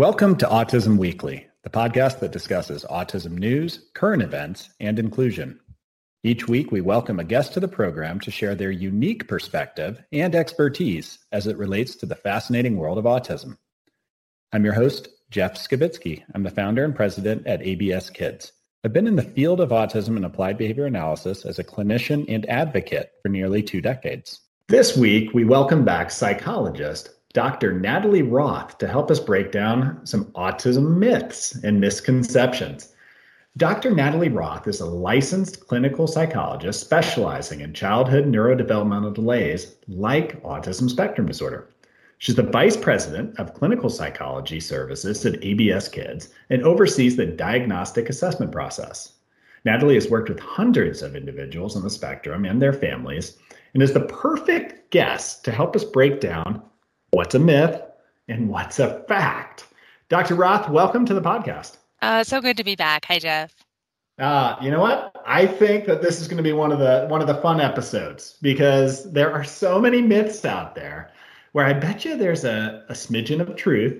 Welcome to Autism Weekly, the podcast that discusses autism news, current events, and inclusion. Each week, we welcome a guest to the program to share their unique perspective and expertise as it relates to the fascinating world of autism. I'm your host, Jeff Skibitsky. I'm the founder and president at ABS Kids. I've been in the field of autism and applied behavior analysis as a clinician and advocate for nearly two decades. This week, we welcome back psychologist Dr. Natalie Roth to help us break down some autism myths and misconceptions. Dr. Natalie Roth is a licensed clinical psychologist specializing in childhood neurodevelopmental delays like autism spectrum disorder. She's the vice president of clinical psychology services at ABS Kids and oversees the diagnostic assessment process. Natalie has worked with hundreds of individuals on the spectrum and their families and is the perfect guest to help us break down what's a myth and what's a fact. Dr. Roth, welcome to the podcast. Uh, so good to be back. Hi, Jeff. Uh, you know what? I think that this is going to be one of the one of the fun episodes because there are so many myths out there where I bet you there's a, a smidgen of truth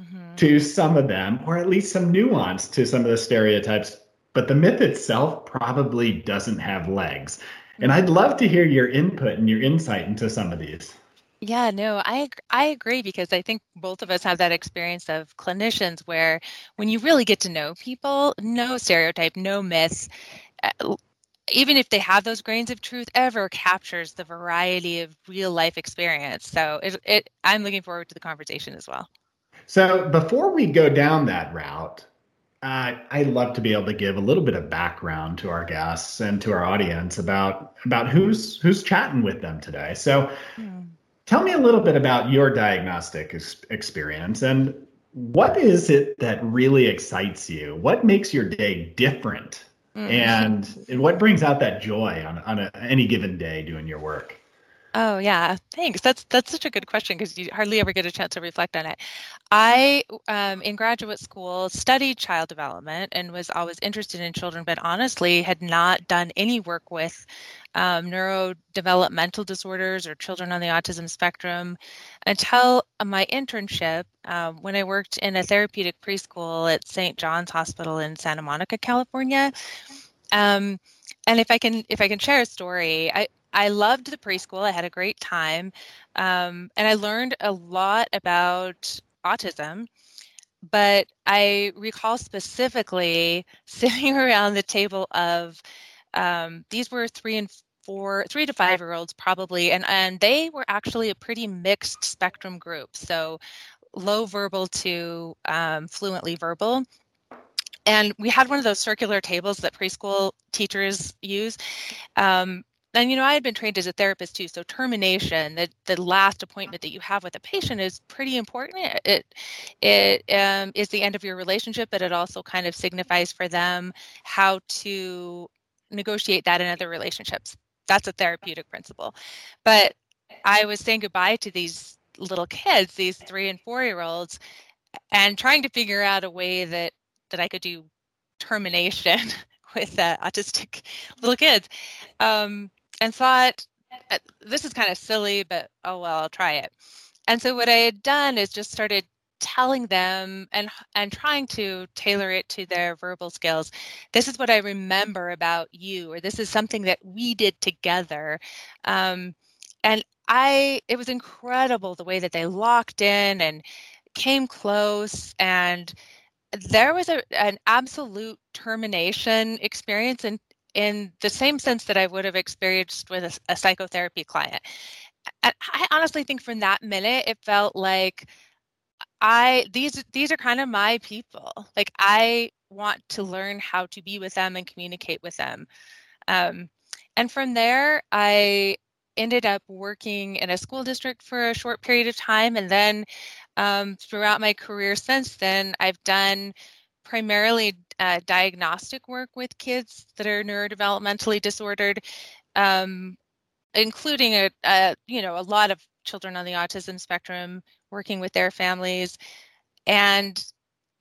mm-hmm. to some of them, or at least some nuance to some of the stereotypes. But the myth itself probably doesn't have legs. And I'd love to hear your input and your insight into some of these. Yeah, no, I I agree because I think both of us have that experience of clinicians where when you really get to know people, no stereotype, no myths, uh, even if they have those grains of truth, ever captures the variety of real life experience. So it, it I'm looking forward to the conversation as well. So before we go down that route, uh, I'd love to be able to give a little bit of background to our guests and to our audience about about who's who's chatting with them today. So. Mm Tell me a little bit about your diagnostic ex- experience and what is it that really excites you? What makes your day different? Mm-hmm. And, and what brings out that joy on, on a, any given day doing your work? Oh yeah, thanks. That's that's such a good question because you hardly ever get a chance to reflect on it. I, um, in graduate school, studied child development and was always interested in children, but honestly had not done any work with um, neurodevelopmental disorders or children on the autism spectrum until my internship um, when I worked in a therapeutic preschool at St. John's Hospital in Santa Monica, California. Um, and if I can, if I can share a story, I I loved the preschool. I had a great time. Um, and I learned a lot about autism. But I recall specifically sitting around the table of um, these were three and four, three to five year olds probably, and, and they were actually a pretty mixed spectrum group. So low verbal to um, fluently verbal and we had one of those circular tables that preschool teachers use um, and you know i had been trained as a therapist too so termination the, the last appointment that you have with a patient is pretty important. It it um, is the end of your relationship but it also kind of signifies for them how to negotiate that in other relationships. That's a therapeutic principle. But i was saying goodbye to these little kids these three and four year olds and trying to figure out a way that that i could do termination with uh, autistic little kids. Um, and thought, uh, this is kind of silly, but oh well, I'll try it. And so what I had done is just started telling them and and trying to tailor it to their verbal skills this is what i remember about you or this is something that we did together um, and i it was incredible the way that they locked in and came close and there was a, an absolute termination experience and in the same sense that I would have experienced with a, a psychotherapy client. And I honestly think from that minute, it felt like I these these are kind of my people. Like I want to learn how to be with them and communicate with them. Um, and from there, I ended up working in a school district for a short period of time, and then um, throughout my career since then, I've done primarily uh, diagnostic work with kids that are neurodevelopmentally disordered, um, including a, a, you know a lot of children on the autism spectrum, working with their families, and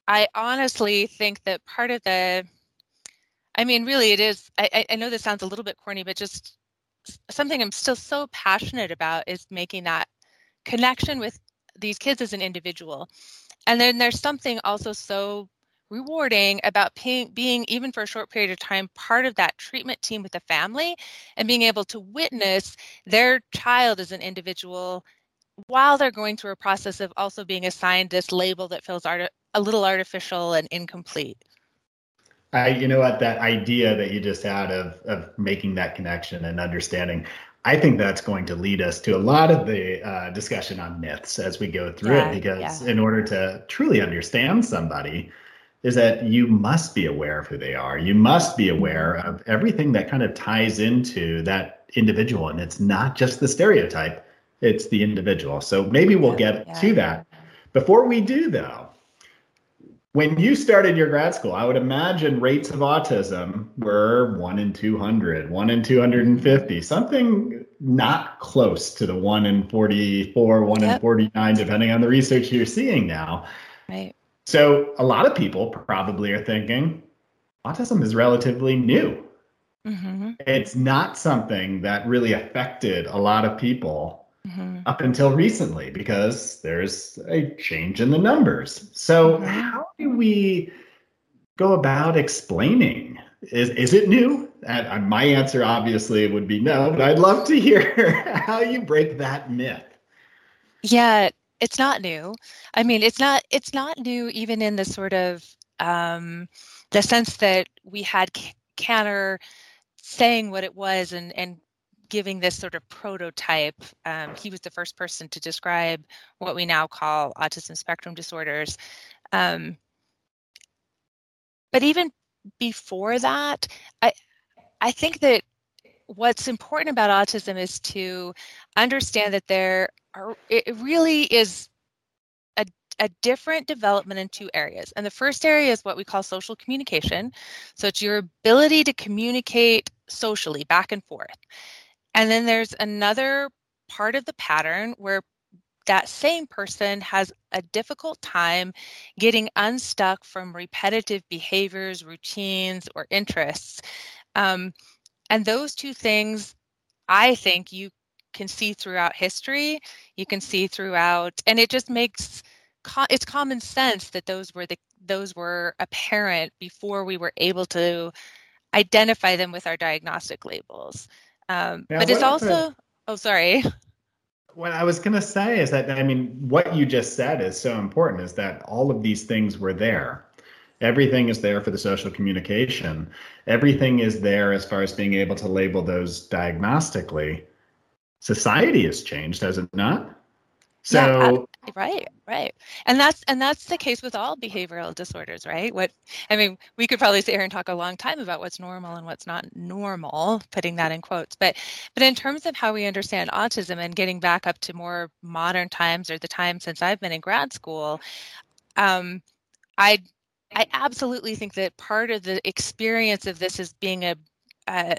I honestly think that part of the, I mean, really, it is. I, I know this sounds a little bit corny, but just something I'm still so passionate about is making that connection with these kids as an individual and then there's something also so rewarding about being, being, even for a short period of time, part of that treatment team with the family and being able to witness their child as an individual while they're going through a process of also being assigned this label that feels art- a little artificial and incomplete. I, you know what, that idea that you just had of, of making that connection and understanding, I think that's going to lead us to a lot of the uh, discussion on myths as we go through yeah, it. Because yeah. in order to truly understand somebody, is that you must be aware of who they are. You must be mm-hmm. aware of everything that kind of ties into that individual. And it's not just the stereotype, it's the individual. So maybe we'll get yeah, to that. Before we do, though, when you started your grad school, I would imagine rates of autism were one in 200, one in 250, mm-hmm. something not close to the one in 44, one yep. in 49, depending on the research you're seeing now. Right. So a lot of people probably are thinking autism is relatively new. Mm-hmm. It's not something that really affected a lot of people mm-hmm. up until recently because there's a change in the numbers. So, mm-hmm. how do we go about explaining? Is, is it new? And my answer obviously would be no, but I'd love to hear how you break that myth. Yeah, it's not new. I mean, it's not it's not new even in the sort of um, the sense that we had Kanner saying what it was and and giving this sort of prototype. Um, he was the first person to describe what we now call autism spectrum disorders. Um, but even before that, I I think that what's important about autism is to understand that there are it really is a, a different development in two areas. And the first area is what we call social communication. So it's your ability to communicate socially back and forth. And then there's another part of the pattern where that same person has a difficult time getting unstuck from repetitive behaviors, routines, or interests. Um, and those two things, I think you can see throughout history. You can see throughout, and it just makes it's common sense that those were the those were apparent before we were able to identify them with our diagnostic labels. Um, but it's also, oh, sorry. What I was going to say is that, I mean, what you just said is so important is that all of these things were there. Everything is there for the social communication. Everything is there as far as being able to label those diagnostically. Society has changed, has it not? So yeah, right, right. And that's and that's the case with all behavioral disorders, right? What I mean, we could probably sit here and talk a long time about what's normal and what's not normal, putting that in quotes. But but in terms of how we understand autism and getting back up to more modern times or the time since I've been in grad school, um, I I absolutely think that part of the experience of this is being a, a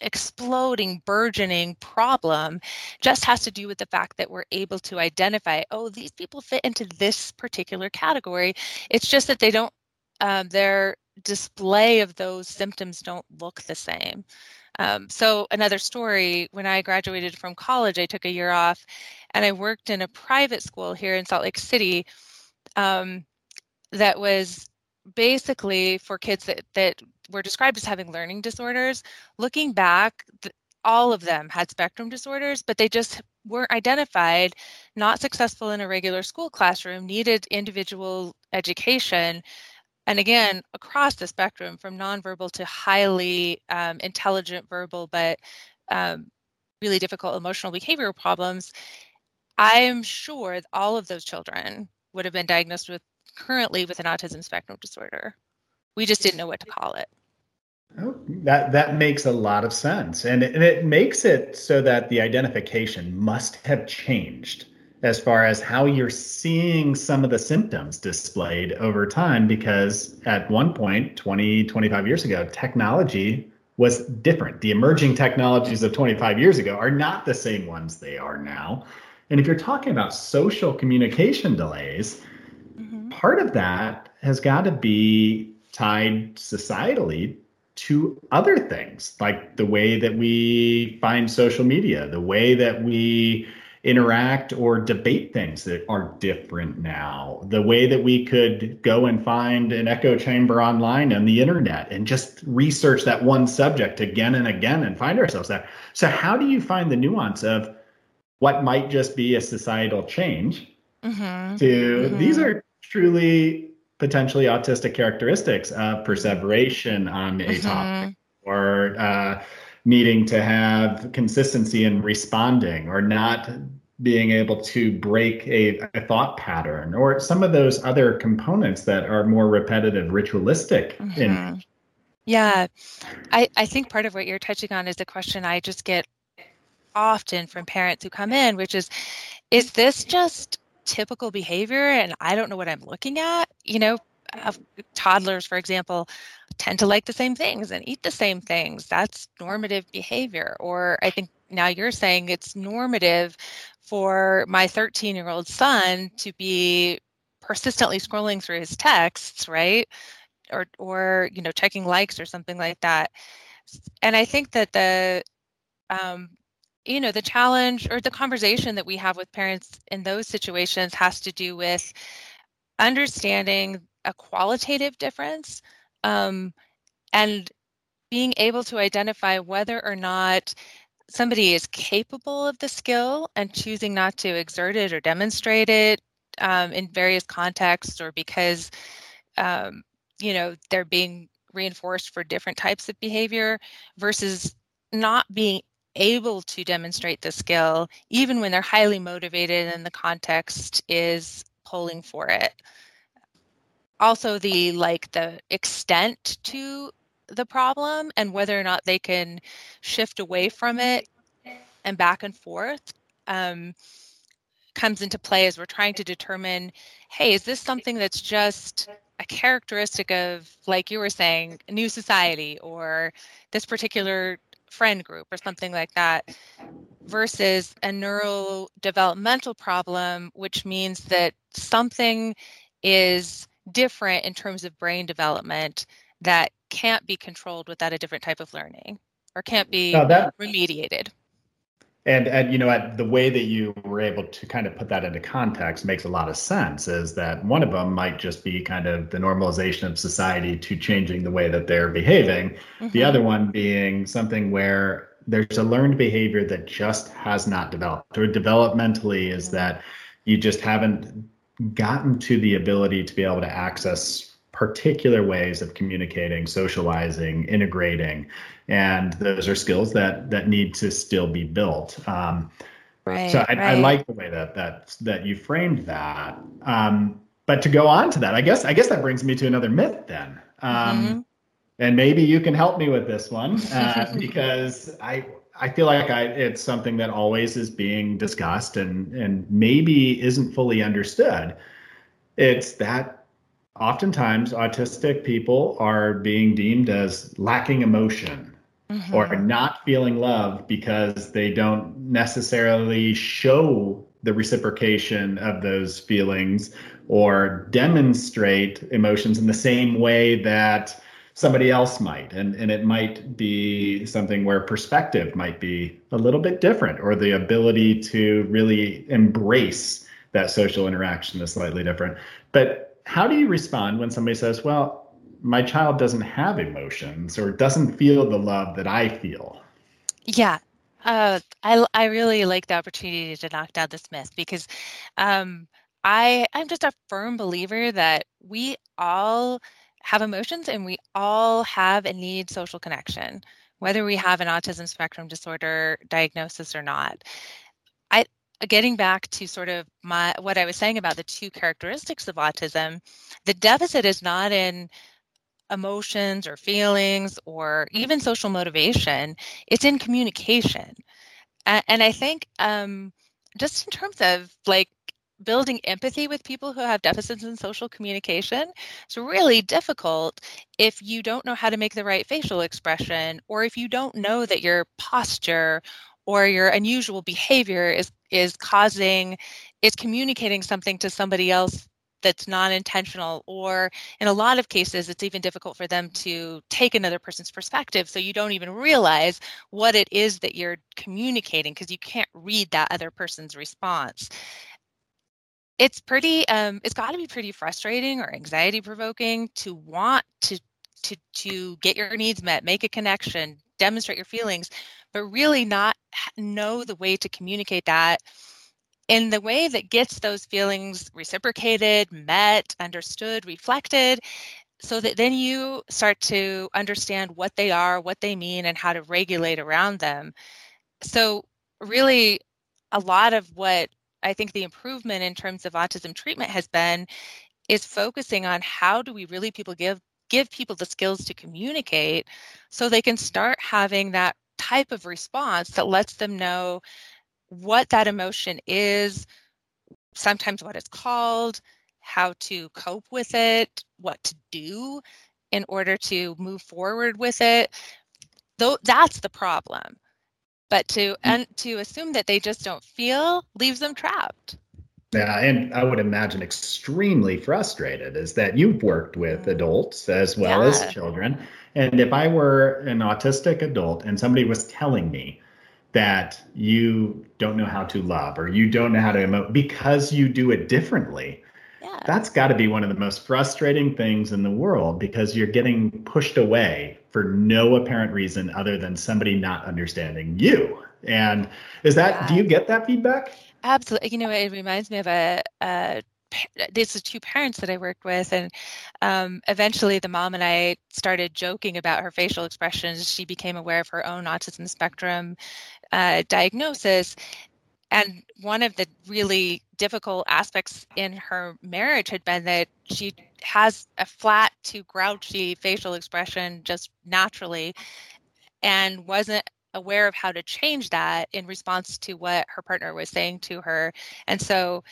exploding, burgeoning problem just has to do with the fact that we're able to identify, oh, these people fit into this particular category. It's just that they don't, um, their display of those symptoms don't look the same. Um, so, another story when I graduated from college, I took a year off and I worked in a private school here in Salt Lake City um, that was basically for kids that, that were described as having learning disorders, looking back, all of them had spectrum disorders, but they just weren't identified, not successful in a regular school classroom, needed individual education. And again, across the spectrum from nonverbal to highly um, intelligent verbal, but um, really difficult emotional behavioral problems, I'm sure all of those children would have been diagnosed with currently with an autism spectrum disorder. We just didn't know what to call it. Oh, that that makes a lot of sense, and it, and it makes it so that the identification must have changed as far as how you're seeing some of the symptoms displayed over time because at one point 20 25 years ago technology was different. The emerging technologies of 25 years ago are not the same ones they are now. And if you're talking about social communication delays mm-hmm. part of that has got to be tied societally to other things like the way that we find social media, the way that we interact or debate things that are different now. The way that we could go and find an echo chamber online on the internet and just research that one subject again and again and find ourselves there. So, how do you find the nuance of what might just be a societal change mm-hmm. to mm-hmm. these are truly potentially autistic characteristics of perseveration on a mm-hmm. topic or uh, needing to have consistency in responding or not being able to break a, a, thought pattern or some of those other components that are more repetitive ritualistic mm-hmm. in yeah I, I think part of what you're touching on is the question i just get often from parents who come in which is is this just typical behavior and i don't know what i'm looking at you know toddlers for example tend to like the same things and eat the same things. That's normative behavior. Or I think now you're saying it's normative for my 13 year old son to be persistently scrolling through his texts, right? Or, or you know, checking likes or something like that. And I think that the, um, you know, the challenge or the conversation that we have with parents in those situations has to do with understanding a qualitative difference um, and being able to identify whether or not somebody is capable of the skill and choosing not to exert it or demonstrate it um, in various contexts or because um, you know they're being reinforced for different types of behavior versus not being able to demonstrate the skill even when they're highly motivated and the context is pulling for it. Also the like the extent to the problem and whether or not they can shift away from it and back and forth um, comes into play as we're trying to determine hey is this something that's just a characteristic of like you were saying new society or this particular friend group or something like that versus a neurodevelopmental problem which means that something is different in terms of brain development that can't be controlled without a different type of learning or can't be that, remediated. And and you know, at the way that you were able to kind of put that into context makes a lot of sense. Is that one of them might just be kind of the normalization of society to changing the way that they're behaving. Mm-hmm. The other one being something where there's a learned behavior that just has not developed, or developmentally is mm-hmm. that you just haven't gotten to the ability to be able to access particular ways of communicating, socializing, integrating, and those are skills that that need to still be built. Um, right, so I, right. I, like the way that that that you framed that. Um, but to go on to that, I guess I guess that brings me to another myth then. Um, mm-hmm. And maybe you can help me with this one uh, because I I feel like I, it's something that always is being discussed and and maybe isn't fully understood. It's that oftentimes autistic people are being deemed as lacking emotion mm-hmm. or not feeling love because they don't necessarily show the reciprocation of those feelings or demonstrate emotions in the same way that somebody else might and and it might be something where perspective might be a little bit different or the ability to really embrace that social interaction is slightly different but how do you respond when somebody says well my child doesn't have emotions or doesn't feel the love that i feel yeah uh, I, I really like the opportunity to knock down this myth because um, I, I'm just a firm believer that we all have emotions and we all have and need social connection, whether we have an autism spectrum disorder diagnosis or not. I getting back to sort of my what I was saying about the two characteristics of autism, the deficit is not in emotions or feelings or even social motivation. It's in communication. And I think um, just in terms of like building empathy with people who have deficits in social communication is really difficult if you don't know how to make the right facial expression or if you don't know that your posture or your unusual behavior is is causing is communicating something to somebody else that's non-intentional or in a lot of cases it's even difficult for them to take another person's perspective so you don't even realize what it is that you're communicating because you can't read that other person's response. It's pretty um, it's got to be pretty frustrating or anxiety provoking to want to to to get your needs met make a connection demonstrate your feelings but really not know the way to communicate that in the way that gets those feelings reciprocated, met, understood, reflected, so that then you start to understand what they are, what they mean, and how to regulate around them. So, really, a lot of what I think the improvement in terms of autism treatment has been is focusing on how do we really people give give people the skills to communicate so they can start having that type of response that lets them know what that emotion is, sometimes what it's called, how to cope with it, what to do in order to move forward with it. Though that's the problem. But to hmm. and to assume that they just don't feel leaves them trapped. Yeah, and I would imagine extremely frustrated is that you've worked with mm. adults as well yeah. as children. And if I were an autistic adult and somebody was telling me that you don't know how to love or you don't know how to emote because you do it differently. Yeah. That's got to be one of the most frustrating things in the world because you're getting pushed away for no apparent reason other than somebody not understanding you. And is that, yeah. do you get that feedback? Absolutely. You know, it reminds me of a, a these are two parents that I worked with, and um, eventually the mom and I started joking about her facial expressions. She became aware of her own autism spectrum uh, diagnosis, and one of the really difficult aspects in her marriage had been that she has a flat to grouchy facial expression just naturally, and wasn't aware of how to change that in response to what her partner was saying to her. And so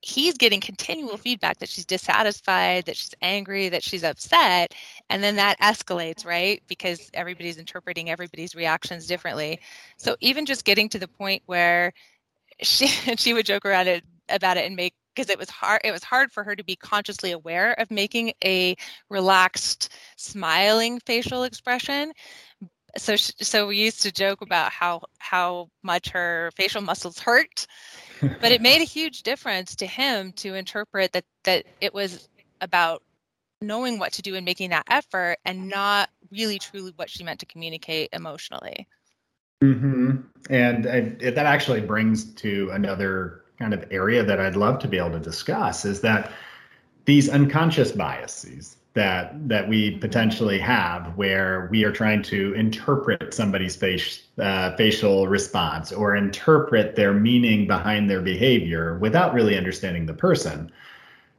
he's getting continual feedback that she's dissatisfied, that she's angry, that she's upset. And then that escalates, right? Because everybody's interpreting everybody's reactions differently. So even just getting to the point where she she would joke around it about it and make because it was hard it was hard for her to be consciously aware of making a relaxed smiling facial expression so so we used to joke about how how much her facial muscles hurt but it made a huge difference to him to interpret that that it was about knowing what to do and making that effort and not really truly what she meant to communicate emotionally mm-hmm. and that actually brings to another kind of area that i'd love to be able to discuss is that these unconscious biases that that we potentially have where we are trying to interpret somebody's face, uh, facial response or interpret their meaning behind their behavior without really understanding the person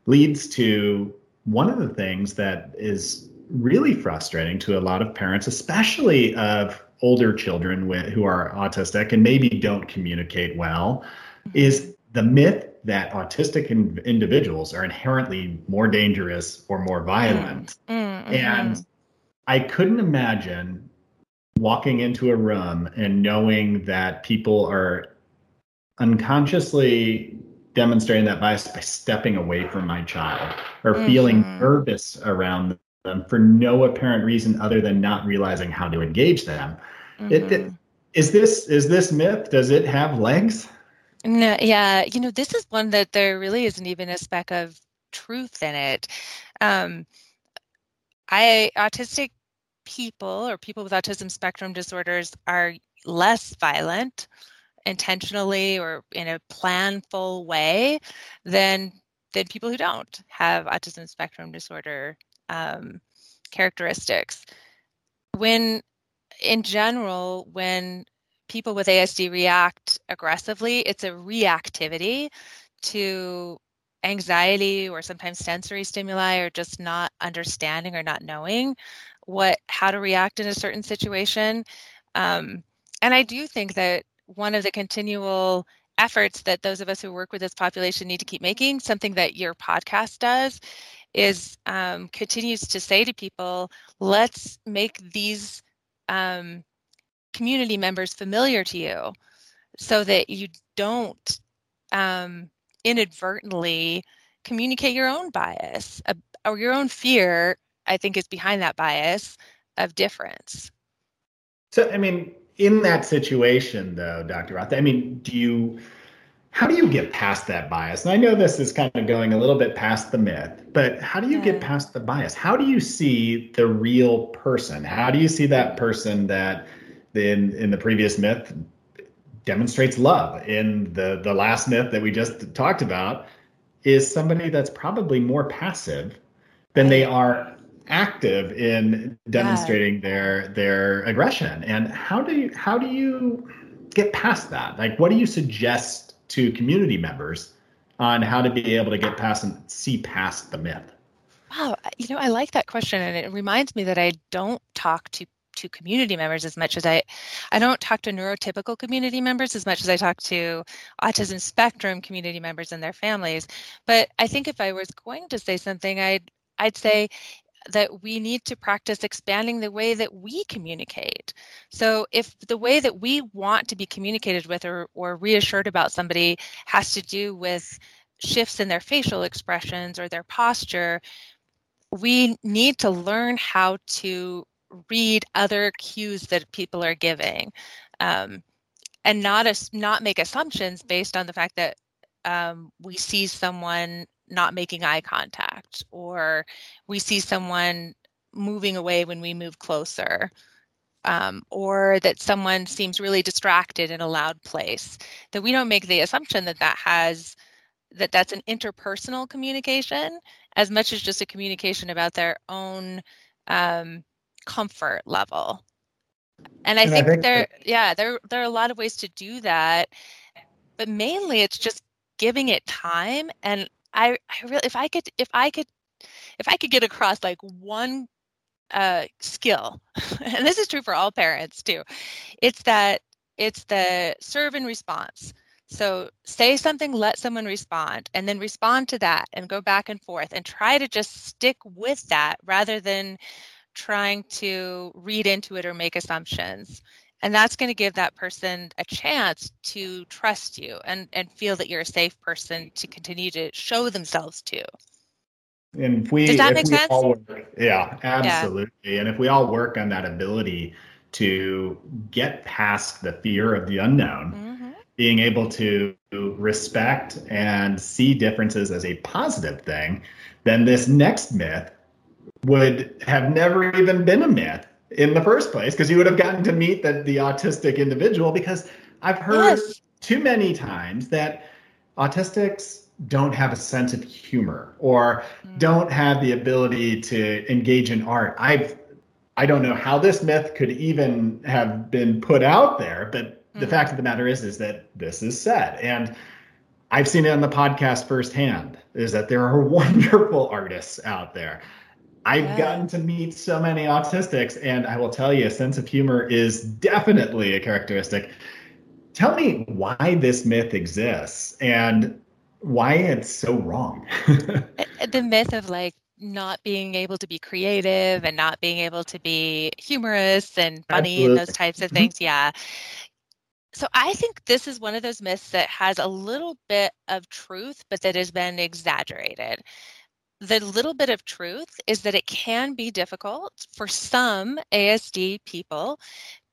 leads to one of the things that is really frustrating to a lot of parents especially of older children with, who are autistic and maybe don't communicate well is the myth that autistic in- individuals are inherently more dangerous or more violent. Mm, mm, mm-hmm. And I couldn't imagine walking into a room and knowing that people are unconsciously demonstrating that bias by stepping away from my child or mm-hmm. feeling nervous around them for no apparent reason other than not realizing how to engage them. Mm-hmm. It, it, is this is this myth? Does it have legs? No, yeah, you know, this is one that there really isn't even a speck of truth in it. Um, I autistic people or people with autism spectrum disorders are less violent intentionally or in a planful way than than people who don't have autism spectrum disorder um, characteristics. When in general, when people with ASD react aggressively, it's a reactivity to anxiety or sometimes sensory stimuli or just not understanding or not knowing what how to react in a certain situation. Um, and i do think that one of the continual efforts that those of us who work with this population need to keep making something that your podcast does is um, continues to say to people let's make these um, community members familiar to you so that you don't um, inadvertently communicate your own bias uh, or your own fear, I think is behind that bias of difference. So, I mean, in that situation, though, Dr. Roth, I mean, do you, how do you get past that bias? And I know this is kind of going a little bit past the myth, but how do you yeah. get past the bias? How do you see the real person? How do you see that person that in in the previous myth demonstrates love? In the the last myth that we just talked about, is somebody that's probably more passive than they are active in demonstrating yeah. their their aggression. And how do you how do you get past that? Like, what do you suggest to community members on how to be able to get past and see past the myth? Wow, you know, I like that question, and it reminds me that I don't talk to to community members as much as I I don't talk to neurotypical community members as much as I talk to autism spectrum community members and their families. But I think if I was going to say something, I'd I'd say that we need to practice expanding the way that we communicate. So if the way that we want to be communicated with or, or reassured about somebody has to do with shifts in their facial expressions or their posture, we need to learn how to read other cues that people are giving um, and not as, not make assumptions based on the fact that um, we see someone not making eye contact or we see someone moving away when we move closer um, or that someone seems really distracted in a loud place that we don't make the assumption that that has that that's an interpersonal communication as much as just a communication about their own um, comfort level and i and think, I think there that- yeah there there are a lot of ways to do that but mainly it's just giving it time and I, I really if I could if I could if I could get across like one uh, skill, and this is true for all parents too, it's that it's the serve and response. So say something, let someone respond, and then respond to that and go back and forth and try to just stick with that rather than trying to read into it or make assumptions and that's going to give that person a chance to trust you and and feel that you're a safe person to continue to show themselves to and if we does that make sense all work, yeah absolutely yeah. and if we all work on that ability to get past the fear of the unknown mm-hmm. being able to respect and see differences as a positive thing then this next myth would have never even been a myth in the first place because you would have gotten to meet the, the autistic individual because I've heard yes. too many times that autistics don't have a sense of humor or mm. don't have the ability to engage in art. I've I don't know how this myth could even have been put out there, but mm. the fact of the matter is is that this is said and I've seen it on the podcast firsthand is that there are wonderful artists out there I've yeah. gotten to meet so many autistics, and I will tell you, a sense of humor is definitely a characteristic. Tell me why this myth exists and why it's so wrong. the myth of like not being able to be creative and not being able to be humorous and funny Absolutely. and those types of mm-hmm. things. Yeah. So I think this is one of those myths that has a little bit of truth, but that has been exaggerated the little bit of truth is that it can be difficult for some ASD people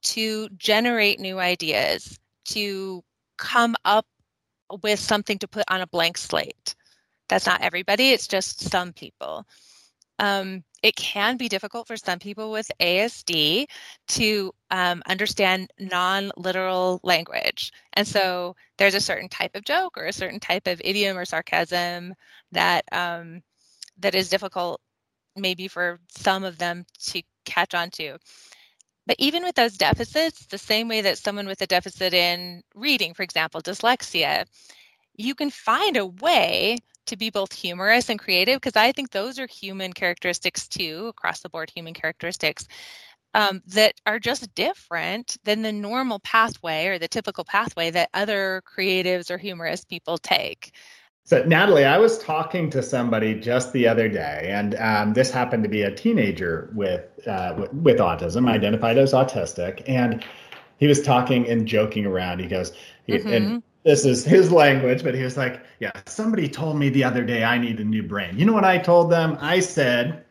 to generate new ideas, to come up with something to put on a blank slate. That's not everybody, it's just some people. Um, it can be difficult for some people with ASD to um, understand non literal language. And so there's a certain type of joke or a certain type of idiom or sarcasm that um, that is difficult maybe for some of them to catch on to. But even with those deficits, the same way that someone with a deficit in reading, for example, dyslexia, you can find a way to be both humorous and creative because I think those are human characteristics too, across the board human characteristics um, that are just different than the normal pathway or the typical pathway that other creatives or humorous people take. So, Natalie, I was talking to somebody just the other day, and um, this happened to be a teenager with, uh, with, with autism, identified as autistic, and he was talking and joking around. He goes, mm-hmm. and this is his language, but he was like, Yeah, somebody told me the other day I need a new brain. You know what I told them? I said,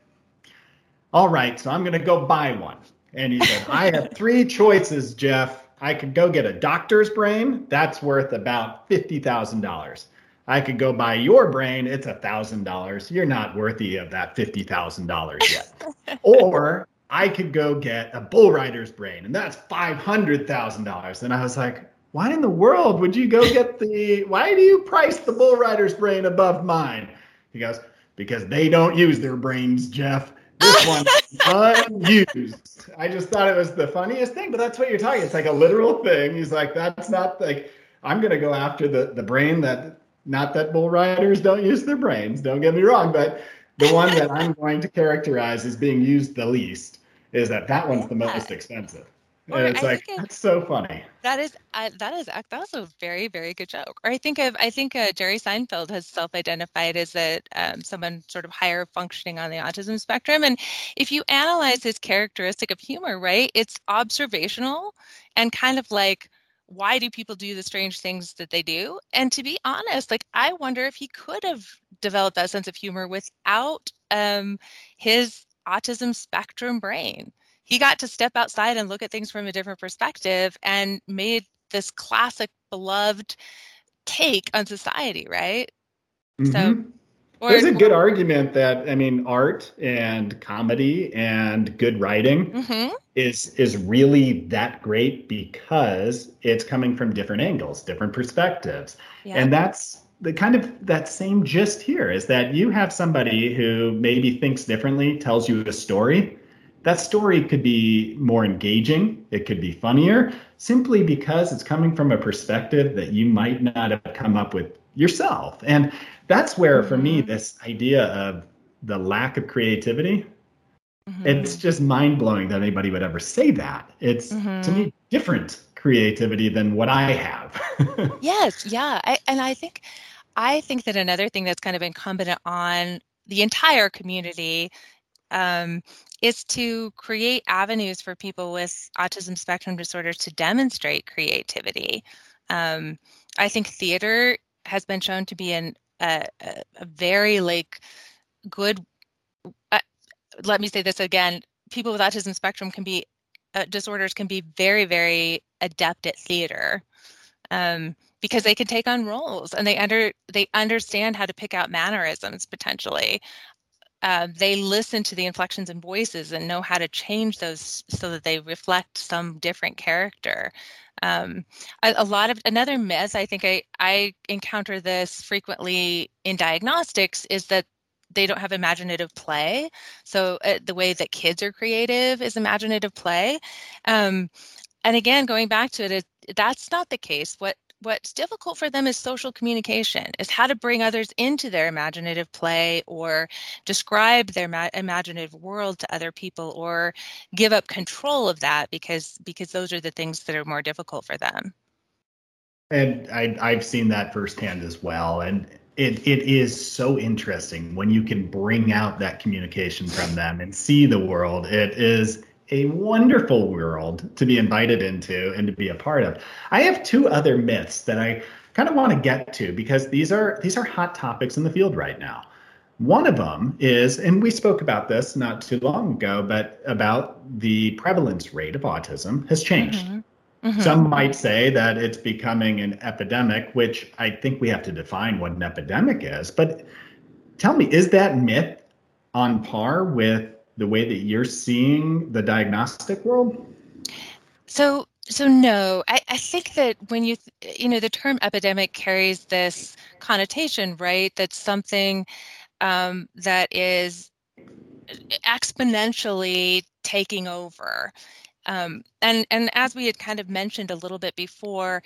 All right, so I'm going to go buy one. And he said, I have three choices, Jeff. I could go get a doctor's brain. That's worth about $50,000. I could go buy your brain. It's a $1,000. You're not worthy of that $50,000 yet. or I could go get a bull rider's brain, and that's $500,000. And I was like, why in the world would you go get the why do you price the bull rider's brain above mine he goes because they don't use their brains jeff this one's unused i just thought it was the funniest thing but that's what you're talking it's like a literal thing he's like that's not like i'm going to go after the the brain that not that bull riders don't use their brains don't get me wrong but the one that i'm going to characterize as being used the least is that that one's the most expensive and it's I like that's so funny. That is uh, that is that was a very very good joke. Or I think of I think uh, Jerry Seinfeld has self-identified as a um, someone sort of higher functioning on the autism spectrum. And if you analyze his characteristic of humor, right, it's observational and kind of like why do people do the strange things that they do? And to be honest, like I wonder if he could have developed that sense of humor without um, his autism spectrum brain he got to step outside and look at things from a different perspective and made this classic beloved take on society, right? Mm-hmm. So or, there's a good argument that I mean art and comedy and good writing mm-hmm. is is really that great because it's coming from different angles, different perspectives. Yeah. And that's the kind of that same gist here is that you have somebody who maybe thinks differently, tells you a story, that story could be more engaging, it could be funnier, simply because it's coming from a perspective that you might not have come up with yourself. And that's where, for me, mm-hmm. this idea of the lack of creativity, mm-hmm. it's just mind blowing that anybody would ever say that. It's mm-hmm. to me different creativity than what I have. yes, yeah. I, and I think I think that another thing that's kind of incumbent on the entire community um, is to create avenues for people with autism spectrum disorders to demonstrate creativity. Um, I think theater has been shown to be an, a, a very like good. Uh, let me say this again: people with autism spectrum can be uh, disorders can be very very adept at theater. Um, because they can take on roles and they under they understand how to pick out mannerisms potentially uh, they listen to the inflections and voices and know how to change those so that they reflect some different character. Um, a, a, lot of another myth, I think I, I encounter this frequently in diagnostics, is that they don't have imaginative play. So uh, the way that kids are creative is imaginative play. Um, and again, going back to it, it, that's not the case. What what's difficult for them is social communication is how to bring others into their imaginative play or describe their ma- imaginative world to other people or give up control of that because because those are the things that are more difficult for them. And I, i've seen that firsthand as well and it, it is so interesting when you can bring out that communication from them and see the world. It is a wonderful world to be invited into and to be a part of. I have two other myths that I kind of want to get to because these are these are hot topics in the field right now. One of them is, and we spoke about this not too long ago, but about the prevalence rate of autism has changed. Mm-hmm. Mm-hmm. Some might say that it's becoming an epidemic, which I think we have to define what an epidemic is. But tell me, is that myth on par with the way that you're seeing the diagnostic world? So, so no, I, I think that when you, you know, the term epidemic carries this connotation, right? That's something um, that is exponentially taking over. Um, and and as we had kind of mentioned a little bit before,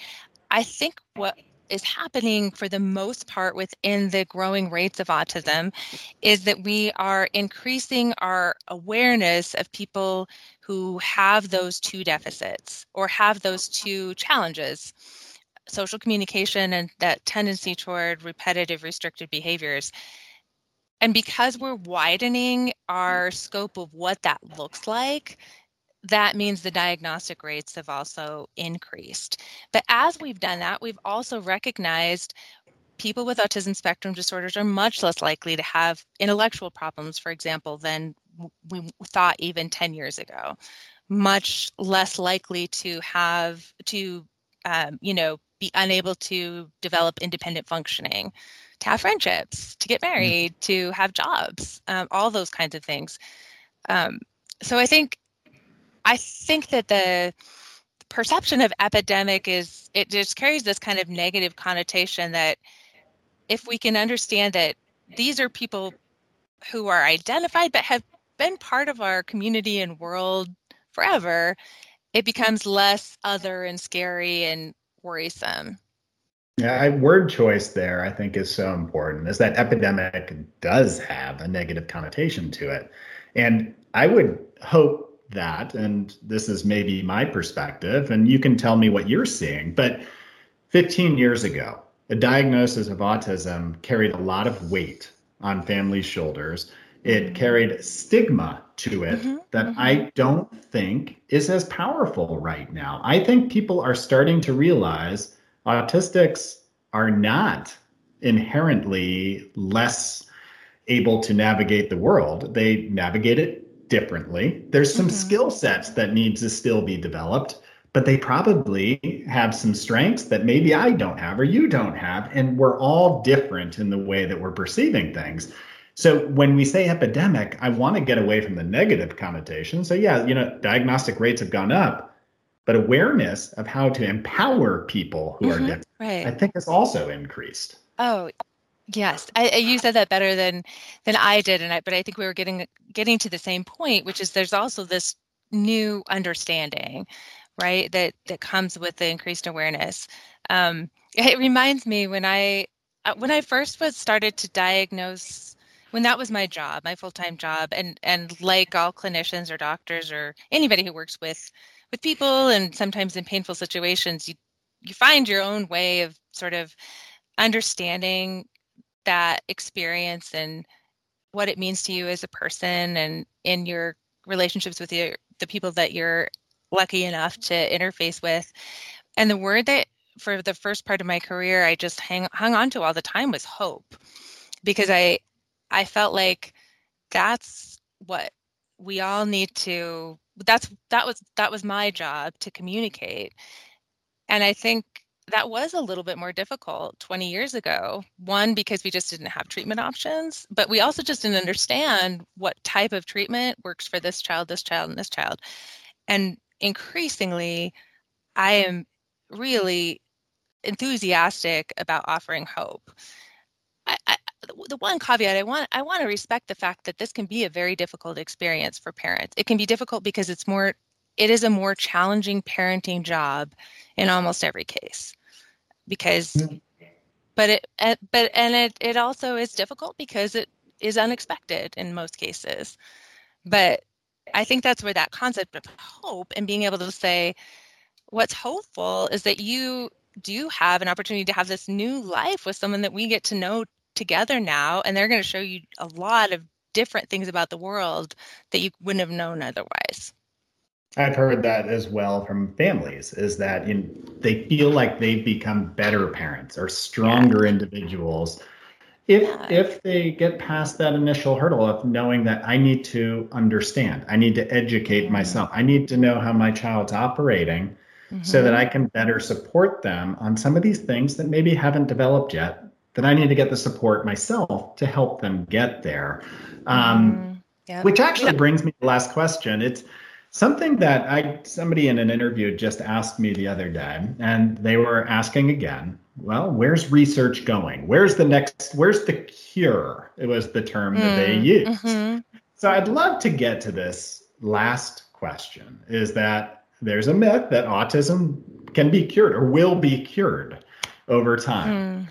I think what is happening for the most part within the growing rates of autism is that we are increasing our awareness of people who have those two deficits or have those two challenges. Social communication and that tendency toward repetitive restricted behaviors. And because we're widening our scope of what that looks like that means the diagnostic rates have also increased. But as we've done that, we've also recognized people with autism spectrum disorders are much less likely to have intellectual problems, for example, than we thought even 10 years ago. Much less likely to have, to, um, you know, be unable to develop independent functioning, to have friendships, to get mm-hmm. married, mm-hmm. to have jobs, um, all those kinds of things. Um, so I think, I think that the perception of epidemic is it just carries this kind of negative connotation that if we can understand that these are people who are identified but have been part of our community and world forever, it becomes less other and scary and worrisome. Yeah, I, word choice there I think is so important. Is that epidemic does have a negative connotation to it, and I would hope that, and this is maybe my perspective, and you can tell me what you're seeing, but 15 years ago, a diagnosis of autism carried a lot of weight on families' shoulders. It mm-hmm. carried stigma to it mm-hmm, that mm-hmm. I don't think is as powerful right now. I think people are starting to realize autistics are not inherently less able to navigate the world. They navigate it differently. There's some mm-hmm. skill sets that need to still be developed but they probably have some strengths that maybe I don't have or you don't have. And we're all different in the way that we're perceiving things. So when we say epidemic, I want to get away from the negative connotation. So, yeah, you know, diagnostic rates have gone up, but awareness of how to empower people who mm-hmm, are different, right. I think, has also increased. Oh, Yes, I, you said that better than than I did, and I, but I think we were getting getting to the same point, which is there's also this new understanding right that that comes with the increased awareness. Um, it reminds me when i uh, when i first was started to diagnose when that was my job my full-time job and and like all clinicians or doctors or anybody who works with with people and sometimes in painful situations you you find your own way of sort of understanding that experience and what it means to you as a person and in your relationships with your, the people that you're lucky enough to interface with. And the word that for the first part of my career I just hang, hung on to all the time was hope because I I felt like that's what we all need to that's that was that was my job to communicate. And I think that was a little bit more difficult 20 years ago. One, because we just didn't have treatment options, but we also just didn't understand what type of treatment works for this child, this child, and this child. And increasingly, I am really enthusiastic about offering hope. I, I, the one caveat I want I want to respect the fact that this can be a very difficult experience for parents. It can be difficult because it's more it is a more challenging parenting job in almost every case. Because but it eh, but and it it also is difficult because it is unexpected in most cases. But I think that's where that concept of hope and being able to say, what's hopeful is that you do have an opportunity to have this new life with someone that we get to know together now, and they're going to show you a lot of different things about the world that you wouldn't have known otherwise. I've heard that as well from families is that in, they feel like they've become better parents or stronger yeah. individuals if yeah. if they get past that initial hurdle of knowing that I need to understand, I need to educate mm-hmm. myself, I need to know how my child's operating mm-hmm. so that I can better support them on some of these things that maybe haven't developed yet, that I need to get the support myself to help them get there. Um, mm-hmm. yep. Which actually brings me to the last question. It's something that I somebody in an interview just asked me the other day, and they were asking again well, where's research going? Where's the next, where's the cure? It was the term mm, that they mm, used. Mm-hmm. So I'd love to get to this last question is that there's a myth that autism can be cured or will be cured over time.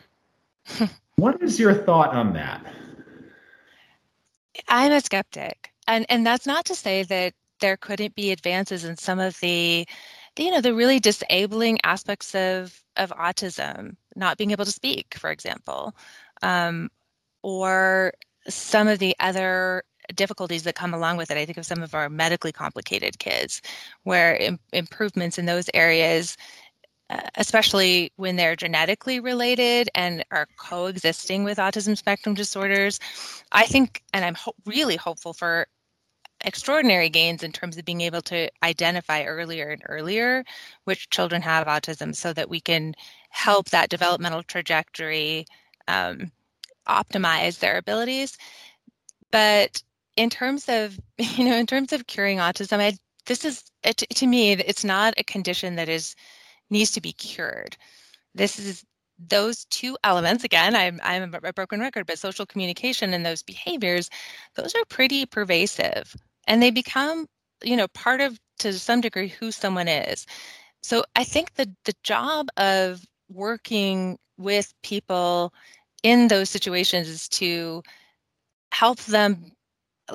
Mm. what is your thought on that? I'm a skeptic. And and that's not to say that there couldn't be advances in some of the you know the really disabling aspects of of autism not being able to speak for example um, or some of the other difficulties that come along with it. I think of some of our medically complicated kids, where Im- improvements in those areas, uh, especially when they're genetically related and are coexisting with autism spectrum disorders, I think, and I'm ho- really hopeful for extraordinary gains in terms of being able to identify earlier and earlier which children have autism so that we can help that developmental trajectory um, optimize their abilities. But in terms of you know in terms of curing autism I, this is to me it's not a condition that is needs to be cured. This is those two elements again i'm i'm a broken record but social communication and those behaviors those are pretty pervasive and they become you know part of to some degree who someone is. So i think the the job of working with people in those situations is to help them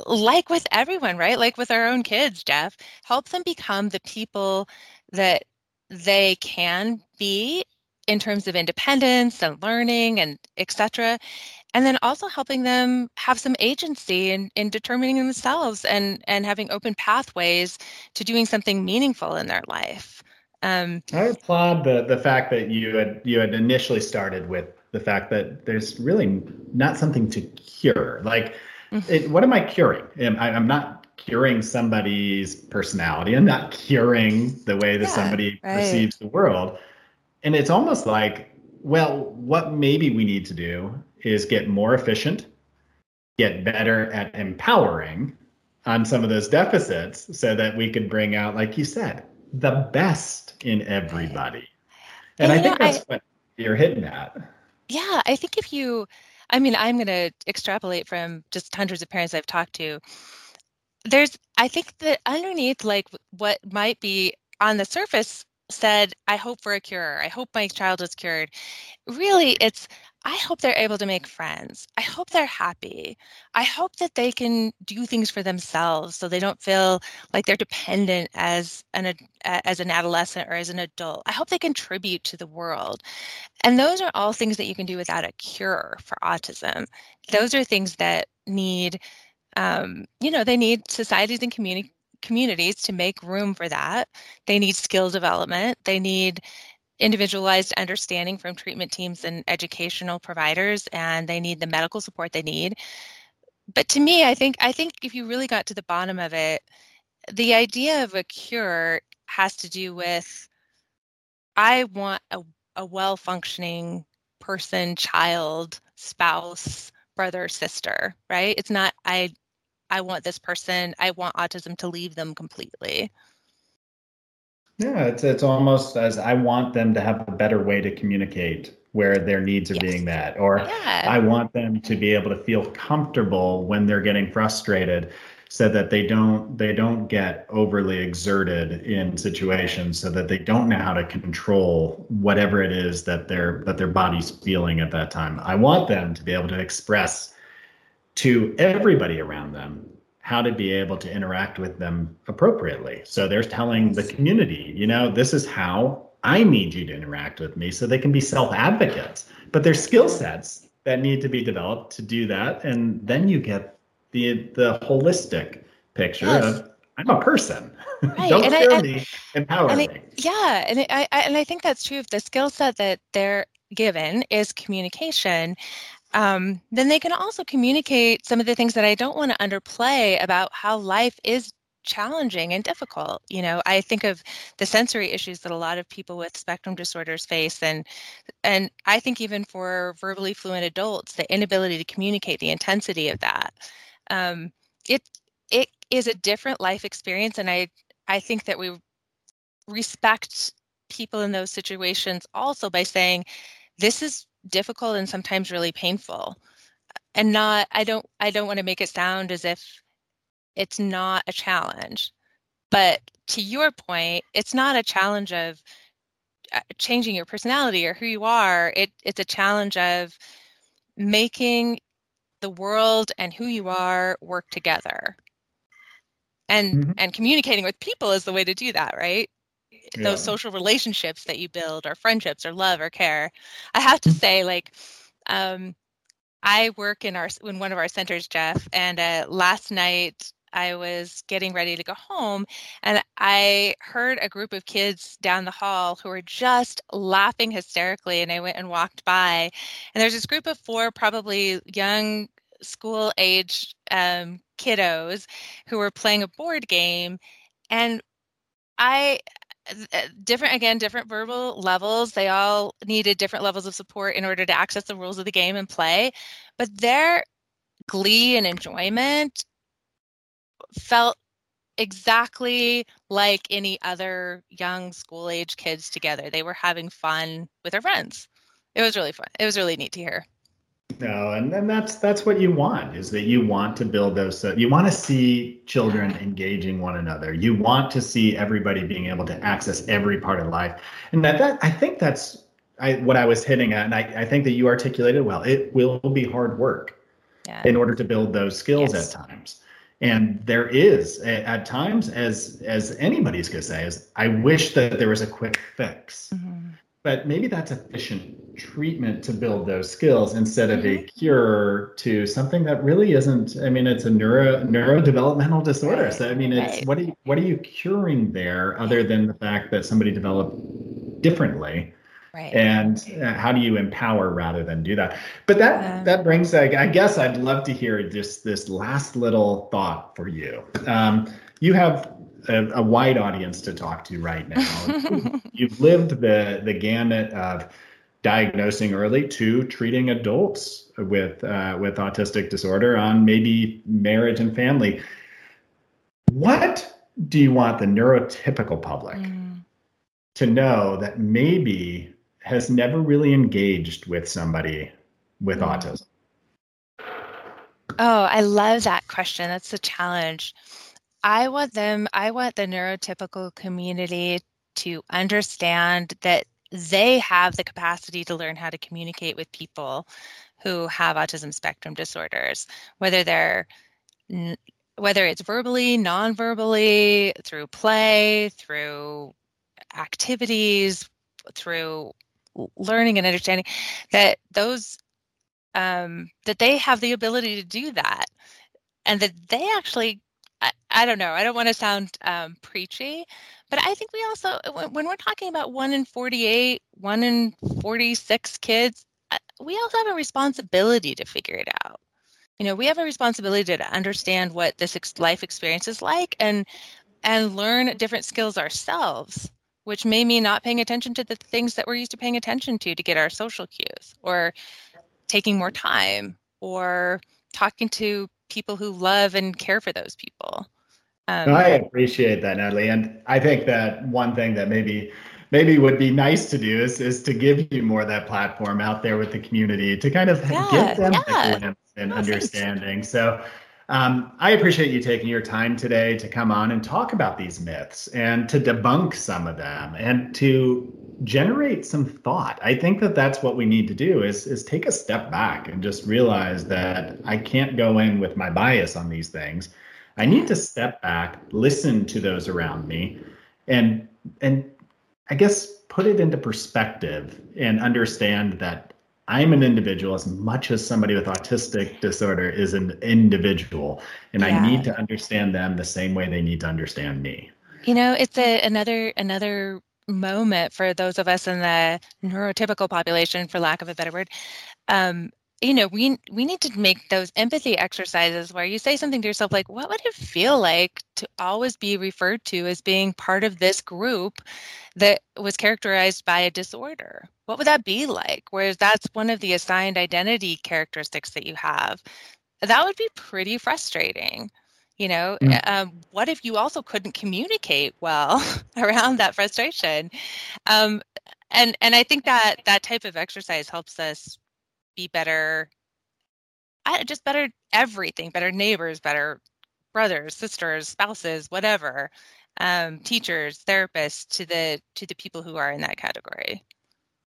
like with everyone right? Like with our own kids jeff help them become the people that they can be in terms of independence and learning and etc and then also helping them have some agency in, in determining themselves and and having open pathways to doing something meaningful in their life. Um, i applaud the the fact that you had you had initially started with the fact that there's really not something to cure. Like mm-hmm. it, what am i curing? I, i'm not curing somebody's personality. I'm not curing the way that yeah, somebody right. perceives the world. And it's almost like well what maybe we need to do is get more efficient, get better at empowering on some of those deficits so that we could bring out, like you said, the best in everybody. And, and I think know, that's I, what you're hitting at. Yeah, I think if you, I mean, I'm going to extrapolate from just hundreds of parents I've talked to. There's, I think that underneath, like what might be on the surface said, I hope for a cure. I hope my child is cured. Really, it's, I hope they're able to make friends. I hope they're happy. I hope that they can do things for themselves so they don't feel like they're dependent as an as an adolescent or as an adult. I hope they contribute to the world. And those are all things that you can do without a cure for autism. Those are things that need um, you know, they need societies and communi- communities to make room for that. They need skill development. They need individualized understanding from treatment teams and educational providers and they need the medical support they need. But to me i think i think if you really got to the bottom of it the idea of a cure has to do with i want a, a well functioning person child spouse brother sister right? It's not i i want this person i want autism to leave them completely yeah, it's it's almost as I want them to have a better way to communicate where their needs are yes. being met, or yeah. I want them to be able to feel comfortable when they're getting frustrated, so that they don't they don't get overly exerted in situations, so that they don't know how to control whatever it is that their that their body's feeling at that time. I want them to be able to express to everybody around them how to be able to interact with them appropriately. So they're telling the community, you know, this is how I need you to interact with me so they can be self advocates. But there's skill sets that need to be developed to do that. And then you get the the holistic picture yes. of I'm a person. Right. Don't and scare I, me, empower and me. I, yeah, and I, I and I think that's true. If the skill set that they're given is communication, um, then they can also communicate some of the things that I don't want to underplay about how life is challenging and difficult. You know, I think of the sensory issues that a lot of people with spectrum disorders face and and I think even for verbally fluent adults, the inability to communicate the intensity of that. Um, it it is a different life experience and I I think that we respect people in those situations also by saying this is difficult and sometimes really painful. And not i don't i don't want to make it sound as if it's not a challenge. But to your point it's not a challenge of uh, changing your personality or who you are. It, it's a challenge of making the world and who you are work together. And mm-hmm. and communicating with people is the way to do that right yeah. those social relationships that you build or friendships or love or care i have to mm. say like um I work in our in one of our centers, Jeff, and uh, last night I was getting ready to go home and I heard a group of kids down the hall who were just laughing hysterically. And I went and walked by, and there's this group of four, probably young school age um, kiddos who were playing a board game. And I, Eh, different again different verbal levels they all needed different levels of support in order to access the rules of the game and play but their glee and enjoyment felt exactly like any other young school age kids together. They were having fun with their friends. It was really fun. It was really neat to hear. No, and, and that's that's what you want is that you want to build those. Uh, you want to see children engaging one another. You want to see everybody being able to access every part of life, and that, that I think that's I, what I was hitting at, and I, I think that you articulated well. It will be hard work yeah. in order to build those skills yes. at times and there is at times as as anybody's going to say is i wish that there was a quick fix mm-hmm. but maybe that's efficient treatment to build those skills instead of mm-hmm. a cure to something that really isn't i mean it's a neuro neurodevelopmental disorder so i mean it's right. what are you what are you curing there other than the fact that somebody developed differently Right. And uh, how do you empower rather than do that? But that that brings, I, I guess, I'd love to hear just this last little thought for you. Um, you have a, a, wide audience to talk to right now. You've lived the the gamut of diagnosing early to treating adults with uh, with autistic disorder on maybe marriage and family. What do you want the neurotypical public mm. to know that maybe has never really engaged with somebody with mm. autism? Oh, I love that question. That's the challenge. I want them, I want the neurotypical community to understand that they have the capacity to learn how to communicate with people who have autism spectrum disorders, whether they're whether it's verbally, non-verbally, through play, through activities, through learning and understanding that those um, that they have the ability to do that. And that they actually I, I don't know i don't want to sound um, preachy but i think we also when, we're talking about one in 48 one in 46 kids uh, we also have a responsibility to figure it out. You know we have a responsibility to understand what this life experience is like and and learn different skills ourselves which may mean not paying attention to the things that we're used to paying attention to to get our social cues or taking more time or talking to people who love and care for those people um, i appreciate that natalie and i think that one thing that maybe maybe would be nice to do is is to give you more of that platform out there with the community to kind of yeah, give them yeah. glimpse and oh, understanding thanks. so um, I appreciate you taking your time today to come on and talk about these myths and to debunk some of them and to generate some thought. I think that that's what we need to do is is take a step back and just realize that I can't go in with my bias on these things. I need to step back, listen to those around me and and I guess put it into perspective and understand that I'm an individual as much as somebody with autistic disorder is an individual, and yeah. I need to understand them the same way they need to understand me. You know, it's a, another another moment for those of us in the neurotypical population, for lack of a better word. Um, you know, we we need to make those empathy exercises where you say something to yourself like, "What would it feel like to always be referred to as being part of this group that was characterized by a disorder?" what would that be like? Whereas that's one of the assigned identity characteristics that you have. That would be pretty frustrating. You know, mm. um, what if you also couldn't communicate well around that frustration? Um, and and I think that that type of exercise helps us be better, just better everything, better neighbors, better brothers, sisters, spouses, whatever, um, teachers, therapists to the to the people who are in that category.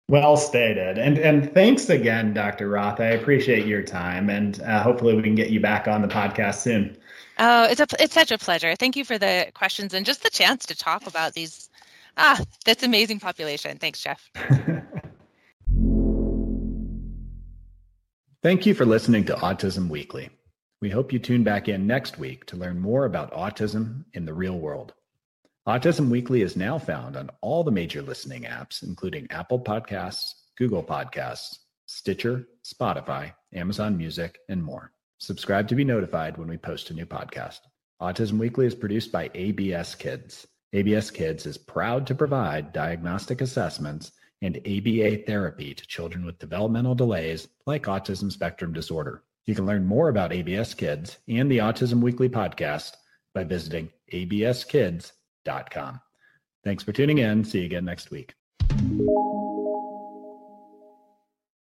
Well stated. And and thanks again, Dr. Roth. I appreciate your time, and uh, hopefully we can get you back on the podcast soon. Oh, it's a it's such a pleasure. Thank you for the questions and just the chance to talk about these. Ah, that's amazing population. Thanks, Jeff. Thank you for listening to Autism Weekly. We hope you tune back in next week to learn more about autism in the real world. Autism Weekly is now found on all the major listening apps, including Apple Podcasts, Google Podcasts, Stitcher, Spotify, Amazon Music, and more. Subscribe to be notified when we post a new podcast. Autism Weekly is produced by ABS Kids. ABS Kids is proud to provide diagnostic assessments and ABA therapy to children with developmental delays like autism spectrum disorder. You can learn more about ABS Kids and the Autism Weekly podcast by visiting abskids.com. Thanks for tuning in. See you again next week.